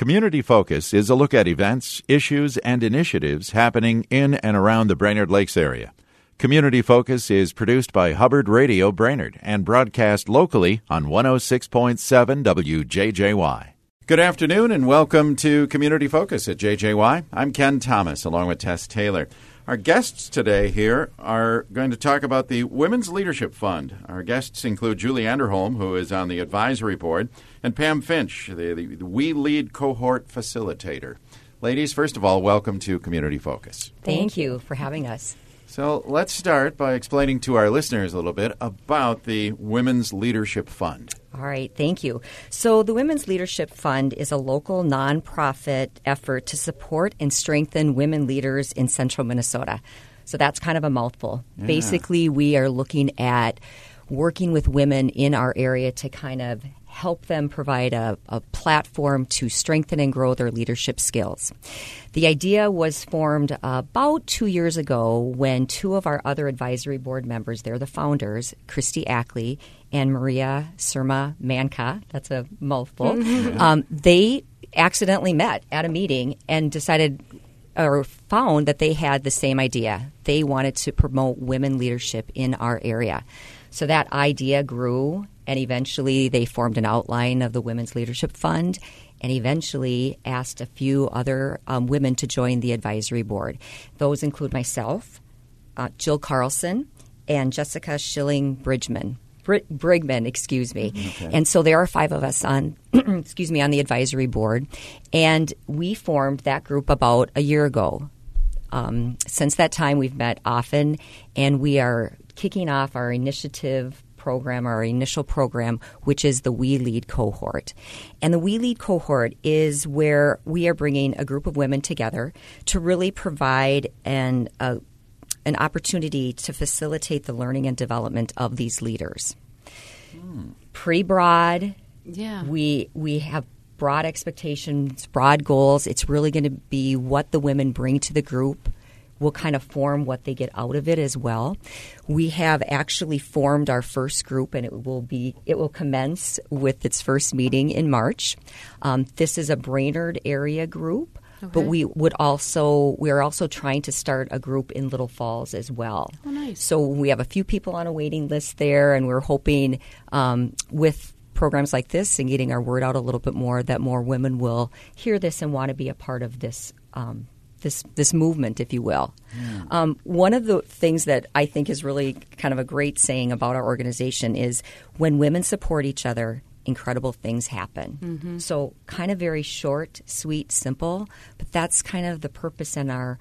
Community Focus is a look at events, issues, and initiatives happening in and around the Brainerd Lakes area. Community Focus is produced by Hubbard Radio Brainerd and broadcast locally on 106.7 WJJY. Good afternoon and welcome to Community Focus at JJY. I'm Ken Thomas along with Tess Taylor. Our guests today here are going to talk about the Women's Leadership Fund. Our guests include Julie Anderholm, who is on the advisory board, and Pam Finch, the, the, the We Lead cohort facilitator. Ladies, first of all, welcome to Community Focus. Thank you for having us. So let's start by explaining to our listeners a little bit about the Women's Leadership Fund. All right, thank you. So, the Women's Leadership Fund is a local nonprofit effort to support and strengthen women leaders in central Minnesota. So, that's kind of a mouthful. Yeah. Basically, we are looking at working with women in our area to kind of help them provide a, a, platform to strengthen and grow their leadership skills. The idea was formed about two years ago when two of our other advisory board members, they're the founders, Christy Ackley and Maria Surma Manka, that's a mouthful, mm-hmm. um, they accidentally met at a meeting and decided or found that they had the same idea. They wanted to promote women leadership in our area. So that idea grew, and eventually they formed an outline of the Women's Leadership Fund and eventually asked a few other um, women to join the advisory board. Those include myself, uh, Jill Carlson, and Jessica Schilling Bridgman. Brigman, excuse me. Mm-hmm. Okay. And so there are five of us on, excuse me, on the advisory board, and we formed that group about a year ago. Um, since that time, we've met often, and we are kicking off our initiative program, our initial program, which is the We Lead cohort. And the We Lead cohort is where we are bringing a group of women together to really provide an, an opportunity to facilitate the learning and development of these leaders. Hmm. Pretty broad. Yeah. We, we have broad expectations, broad goals. It's really going to be what the women bring to the group will kind of form what they get out of it as well. We have actually formed our first group, and it will be it will commence with its first meeting in March. Um, this is a Brainerd area group. Okay. But we would also we are also trying to start a group in Little Falls as well. Oh, nice! So we have a few people on a waiting list there, and we're hoping um, with programs like this and getting our word out a little bit more that more women will hear this and want to be a part of this um, this this movement, if you will. Yeah. Um, one of the things that I think is really kind of a great saying about our organization is when women support each other, incredible things happen. Mm-hmm. So, kind of very short, sweet, simple, but that's kind of the purpose and our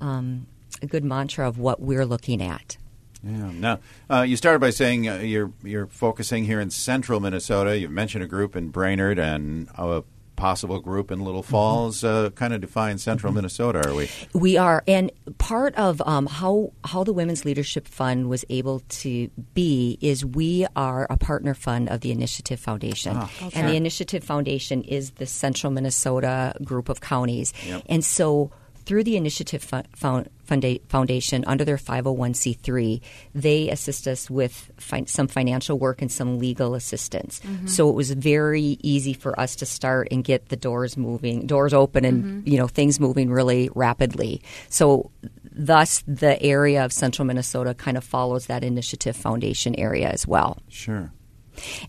um, a good mantra of what we're looking at. Yeah. Now, uh, you started by saying uh, you're you're focusing here in central Minnesota. You mentioned a group in Brainerd and a possible group in Little Falls uh, kind of define central. Minnesota, are we? We are. And part of um, how, how the Women's Leadership Fund was able to be is we are a partner fund of the Initiative Foundation. Oh, okay. And the Initiative Foundation is the central Minnesota group of counties. Yep. And so through the Initiative Foundation under their 501c3, they assist us with fi- some financial work and some legal assistance. Mm-hmm. So it was very easy for us to start and get the doors moving, doors open, and mm-hmm. you know things moving really rapidly. So thus, the area of Central Minnesota kind of follows that Initiative Foundation area as well. Sure.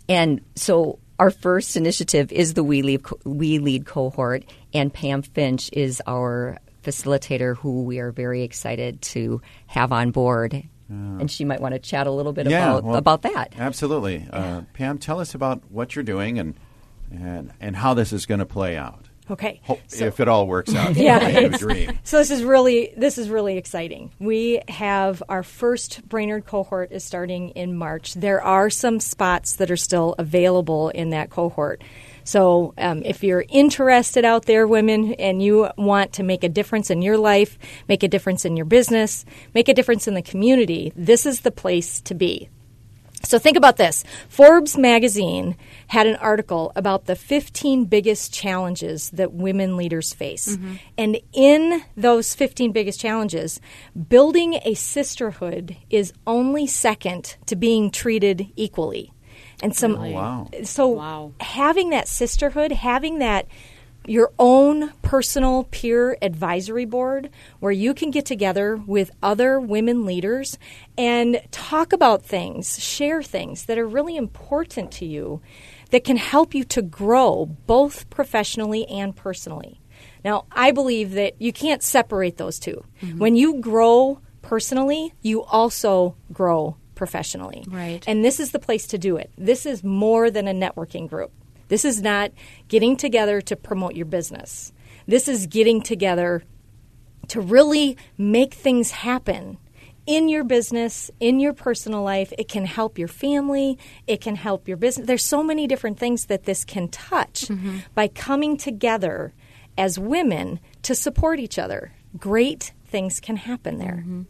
And so our first initiative is the We Lead, we Lead cohort, and Pam Finch is our facilitator who we are very excited to have on board. Uh, and she might want to chat a little bit yeah, about, well, about that. Absolutely. Uh, yeah. Uh, Pam, tell us about what you're doing and, and, and how this is going to play out. Okay, so, if it all works out, yeah. dream. So this is really this is really exciting. We have our first Brainerd cohort is starting in March. There are some spots that are still available in that cohort. So um, if you're interested out there, women, and you want to make a difference in your life, make a difference in your business, make a difference in the community, this is the place to be. So think about this. Forbes magazine had an article about the 15 biggest challenges that women leaders face. Mm-hmm. And in those 15 biggest challenges, building a sisterhood is only second to being treated equally and some oh, wow. so wow. having that sisterhood having that your own personal peer advisory board where you can get together with other women leaders and talk about things, share things that are really important to you that can help you to grow both professionally and personally. Now, I believe that you can't separate those 2 Mm-hmm. When you grow personally, you also grow professionally. Right. And this is the place to do it. This is more than a networking group. This is not getting together to promote your business. This is getting together to really make things happen in your business, in your personal life. It can help your family, it can help your business. There's so many different things that this can touch mm-hmm. by coming together as women to support each other. Great things can happen there. Mm-hmm.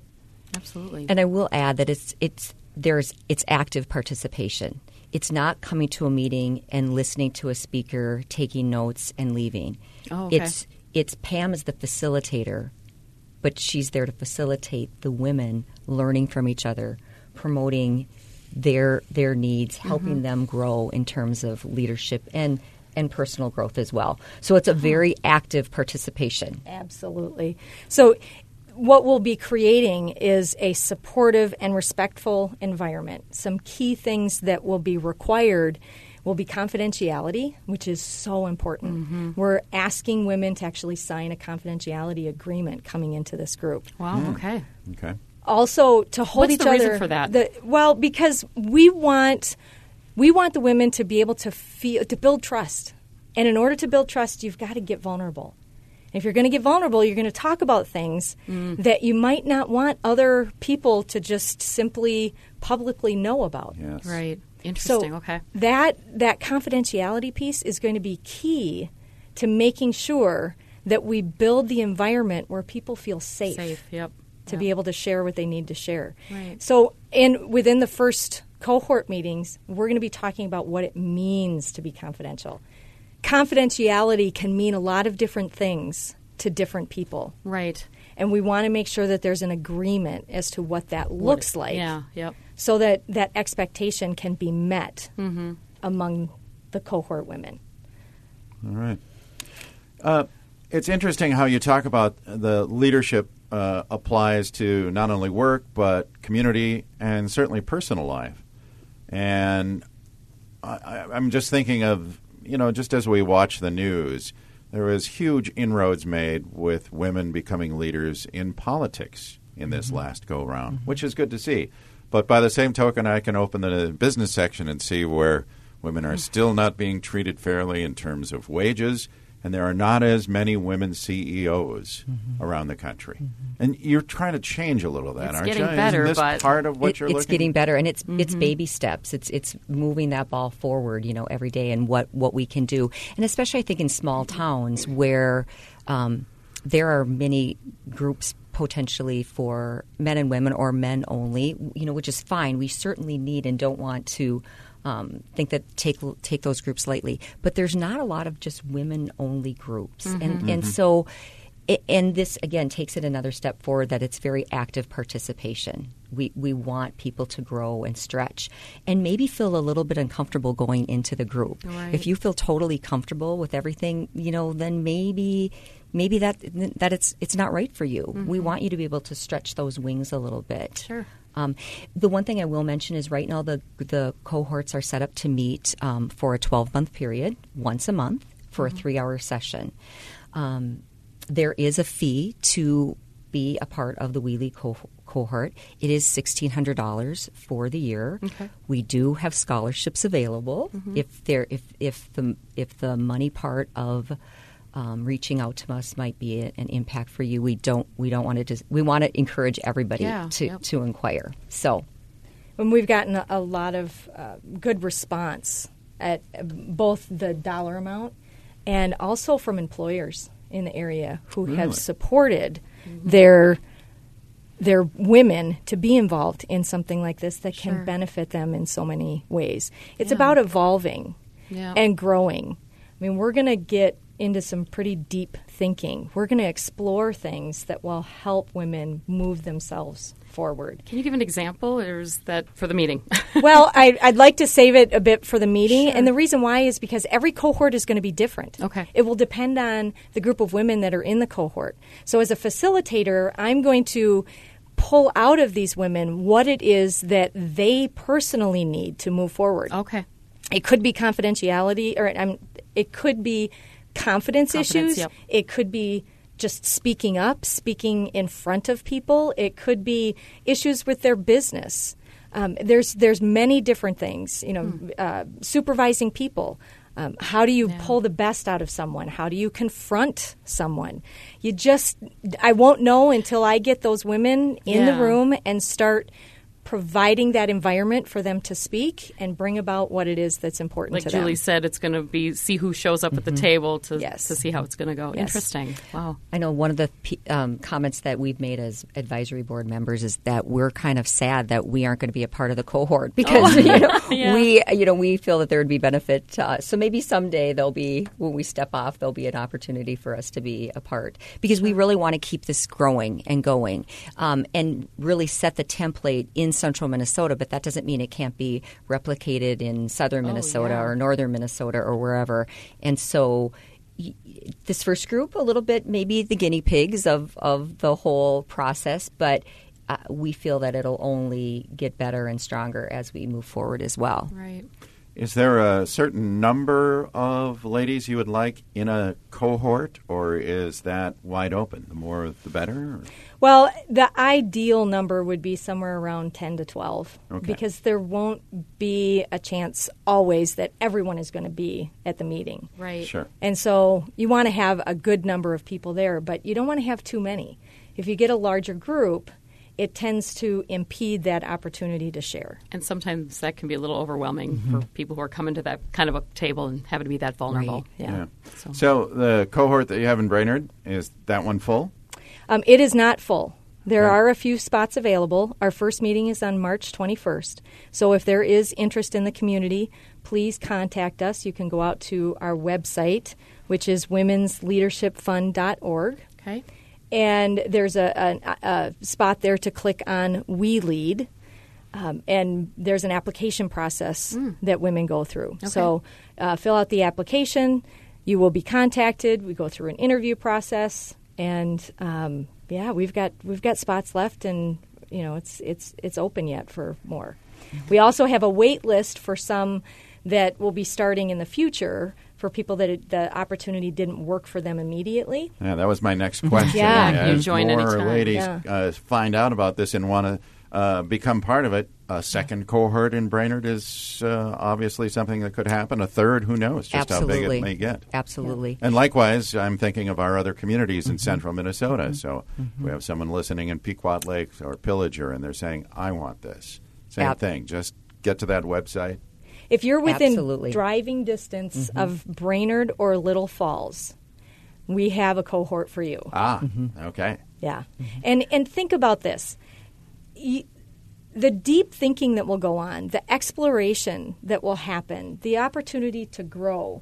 Absolutely. And I will add that it's it's there's it's active participation. It's not coming to a meeting and listening to a speaker, taking notes and leaving. Oh, okay. It's it's Pam is the facilitator, but she's there to facilitate the women learning from each other, promoting their their needs, helping mm-hmm. them grow in terms of leadership and and personal growth as well. So it's a uh-huh. very active participation. Absolutely. So, what we'll be creating is a supportive and respectful environment. Some key things that will be required will be confidentiality, which is so important. Mm-hmm. We're asking women to actually sign a confidentiality agreement coming into this group. wow. Mm. Okay. Okay. Also, to hold What's each the other reason for that? the- well, because we want we want the women to be able to feel to build trust, and in order to build trust, you've got to get vulnerable. If you're going to get vulnerable, you're going to talk about things Mm. that you might not want other people to just simply publicly know about. Yes. Right. Interesting. So okay. that that confidentiality piece is going to be key to making sure that we build the environment where people feel safe, Safe. Yep. to Yep. be able to share what they need to share. Right. So, and within the first cohort meetings, we're going to be talking about what it means to be confidential. Confidentiality can mean a lot of different things to different people. Right. And we want to make sure that there's an agreement as to what that looks like Yeah. Yep. so that that expectation can be met Mm-hmm. among the cohort women. All right. Uh, it's interesting how you talk about the leadership uh, applies to not only work but community and certainly personal life. And I, I- I'm just thinking of you know just as we watch the news, there was huge inroads made with women becoming leaders in politics in this mm-hmm. last go round, mm-hmm. which is good to see. But by the same token, I can open the business section and see where women are mm. still not being treated fairly in terms of wages, and there are not as many women CEOs mm-hmm. around the country. Mm-hmm. And you're trying to change a little of that, It's aren't getting you? Isn't better, this but- part of what It- you're it's looking getting better and it's it's mm-hmm. baby steps. It's it's moving that ball forward you know every day and what what we can do. And especially i think in small towns where um, there are many groups potentially for men and women or men only you know which is fine. We certainly need and don't want to um, think that take take those groups lightly but there's not a lot of just women only groups mm-hmm. and and mm-hmm. so it, and this again takes it another step forward that it's very active participation. We we want people to grow and stretch, and maybe feel a little bit uncomfortable going into the group. Right. If you feel totally comfortable with everything, you know, then maybe maybe that that it's it's not right for you. We mm-hmm. want you to be able to stretch those wings a little bit. Sure. Um, the one thing I will mention is right now the the cohorts are set up to meet um, for a 12 month period, once a month for a three hour session. Um, there is a fee to be a part of the We Lead co- cohort. It is $1,600 for the year. Okay. We do have scholarships available if there if if the if the money part of um, reaching out to us might be an impact for you. We don't we don't want to just we want to encourage everybody Yeah, to yep. to inquire. So And we've gotten a, a lot of uh, good response at uh, both the dollar amount and also from employers in the area who Really? have supported their their women to be involved in something like this that can benefit them in so many ways. It's Yeah. about evolving Yeah. and growing. I mean, we're going to get into some pretty deep thinking. We're going to explore things that will help women move themselves forward. Can you give an example, or is that for the meeting? well, I, would like to save it a bit for the meeting, sure. and the reason why is because every cohort is going to be different. Okay, it will depend on the group of women that are in the cohort. So, as a facilitator, I'm going to pull out of these women what it is that they personally need to move forward. Okay. It could be confidentiality, or um, it could be confidence, confidence issues. Yep. It could be just speaking up, speaking in front of people. It could be issues with their business. Um, there's there's many different things. You know, hmm. uh, supervising people. Um, how do you yeah. pull the best out of someone? How do you confront someone? You just, I won't know until I get those women in yeah. the room and start providing that environment for them to speak and bring about what it is that's important like to Julie them. said, it's going to be see who shows up mm-hmm. at the mm-hmm. table to yes. to see how it's going to go. Yes. Interesting. Wow. I know one of the um, comments that we've made as advisory board members is that we're kind of sad that we aren't going to be a part of the cohort because oh. you know yeah. we you know we feel that there would be benefit to us. So maybe someday there'll be when we step off there'll be an opportunity for us to be a part because we really want to keep this growing and going um, and really set the template in Central Minnesota but that doesn't mean it can't be replicated in southern oh, Minnesota yeah. or northern Minnesota or wherever. And so this first group, a little bit maybe the guinea pigs of, of the whole process, but uh, we feel that it'll only get better and stronger as we move forward as well. Right. Is there a certain number of ladies you would like in a cohort, or is that wide open? The more, the better? Or? Well, the ideal number would be somewhere around 10 to 12 okay. because there won't be a chance always that everyone is going to be at the meeting. Right. Sure. And so you want to have a good number of people there, but you don't want to have too many. If you get a larger group, it tends to impede that opportunity to share. And sometimes that can be a little overwhelming mm-hmm. for people who are coming to that kind of a table and having to be that vulnerable. Right. Yeah. yeah. So. so. the cohort that you have in Brainerd is that one full? Um, it is not full. There Okay. are a few spots available. Our first meeting is on March 21st. So if there is interest in the community, please contact us. You can go out to our website, which is womensleadershipfund.org. Okay. And there's a, a, a spot there to click on We Lead. Um, and there's an application process that women go through. So uh, fill out the application. You will be contacted. We go through an interview process, and um, yeah, we've got we've got spots left, and you know it's it's it's open yet for more. We also have a wait list for some that will be starting in the future for people that it, the opportunity didn't work for them immediately. Yeah, that was my next question. Yeah. You As join more anytime. ladies Yeah. uh, find out about this and want to uh, become part of it, a second cohort in Brainerd is uh, obviously something that could happen. A third, who knows just Absolutely. how big it may get. Absolutely. And likewise, I'm thinking of our other communities Mm-hmm. in central Minnesota. So we have someone listening in Pequot Lake or Pillager, and they're saying, I want this. Same Ab- thing. Just get to that website. If you're within Absolutely. driving distance of Brainerd or Little Falls, we have a cohort for you. Ah, Mm-hmm. okay. Yeah. And and think about this. Y- the deep thinking that will go on, the exploration that will happen, the opportunity to grow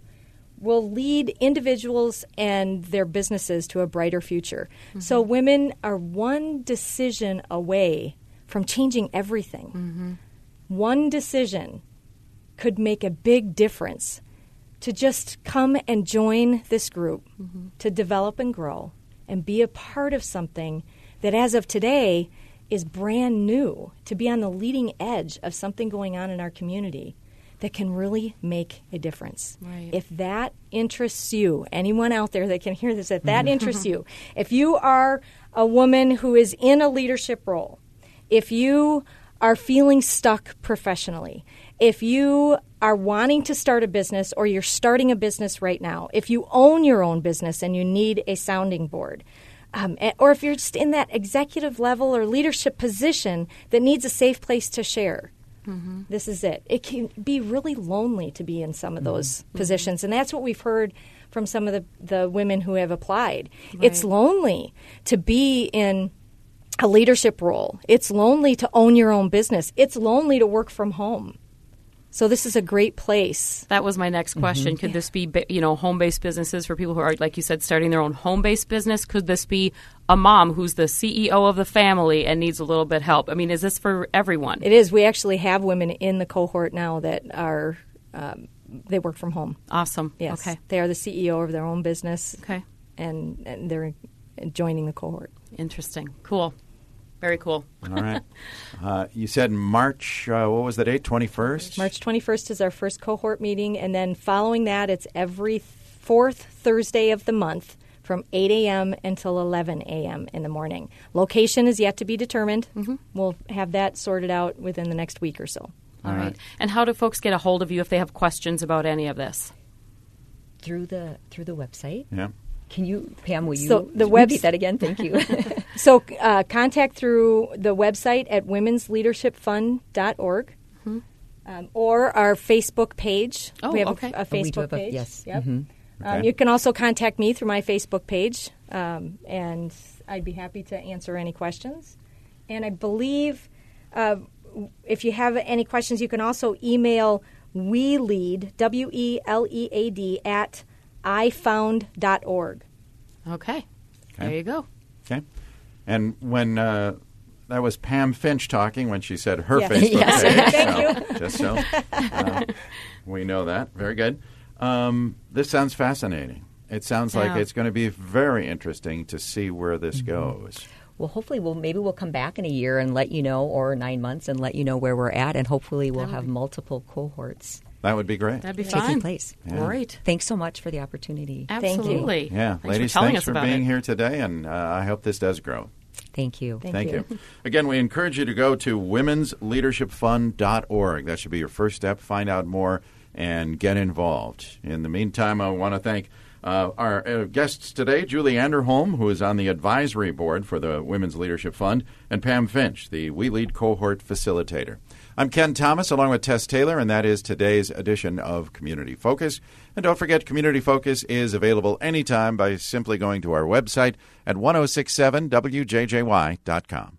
will lead individuals and their businesses to a brighter future. So women are one decision away from changing everything. One decision could make a big difference to just come and join this group to develop and grow and be a part of something that as of today is brand new to be on the leading edge of something going on in our community that can really make a difference. Right. If that interests you, anyone out there that can hear this, if that interests you, if you are a woman who is in a leadership role, if you are feeling stuck professionally, if you are wanting to start a business or you're starting a business right now, if you own your own business and you need a sounding board, um, eh, or if you're just in that executive level or leadership position that needs a safe place to share, this is it. It can be really lonely to be in some of those positions, and that's what we've heard from some of the, the women who have applied. It's lonely to be in a leadership role. It's lonely to own your own business. It's lonely to work from home. So this is a great place. That was my next question. Could this be, you know, home-based businesses for people who are, like you said, starting their own home-based business? Could this be a mom who's the CEO of the family and needs a little bit help? I mean, is this for everyone? It is. We actually have women in the cohort now that are um, they work from home. awesome. Yes, Okay. they are the CEO of their own business. Okay. and, and they're joining the cohort. Interesting. Cool. Very cool. All right. Uh, you said March, uh, what was the date? 21st? March 21st is our first cohort meeting, and then following that, it's every fourth Thursday of the month from 8 a.m. until 11 a.m. in the morning. Location is yet to be determined. We'll have that sorted out within the next week or so. All right. And how do folks get a hold of you if they have questions about any of this? Through the through the website. Yeah. Can you, Pam? Will you So the repeat webs- that again? Thank you. So uh, contact through the website at womensleadershipfund.org um, or our Facebook page. Oh, we have okay. a, a Oh, we do Facebook have a- page. yes. Yep. Okay. Um, you can also contact me through my Facebook page, um, and I'd be happy to answer any questions. And I believe uh, if you have any questions, you can also email we lead W E L E A D, at ifound.org. Okay. There you go. Okay. And when uh, that was Pam Finch talking when she said her Yes. Facebook Yes. page. Thank so, Just so uh, we know that. Very good. Um, this sounds fascinating. It sounds like Yeah. it's going to be very interesting to see where this goes. well, hopefully, we'll maybe we'll come back in a year and let you know, or nine months and let you know where we're at, and hopefully, we'll have multiple cohorts That would be great. That'd be taking fun. place. Yeah. Great. Thanks so much for the opportunity. Thank you. Absolutely. Yeah, Thanks ladies, for thanks for being it. here today, and uh, I hope this does grow. Thank you. Thank, Thank you. you. Again, we encourage you to go to womensleadershipfund.org. That should be your first step. Find out more and get involved. In the meantime, I want to thank uh, our uh, guests today, Julie Anderholm, who is on the advisory board for the Women's Leadership Fund, and Pam Finch, the We Lead cohort facilitator. I'm Ken Thomas, along with Tess Taylor, and that is today's edition of Community Focus. And don't forget, Community Focus is available anytime by simply going to our website at 1067wjjy.com.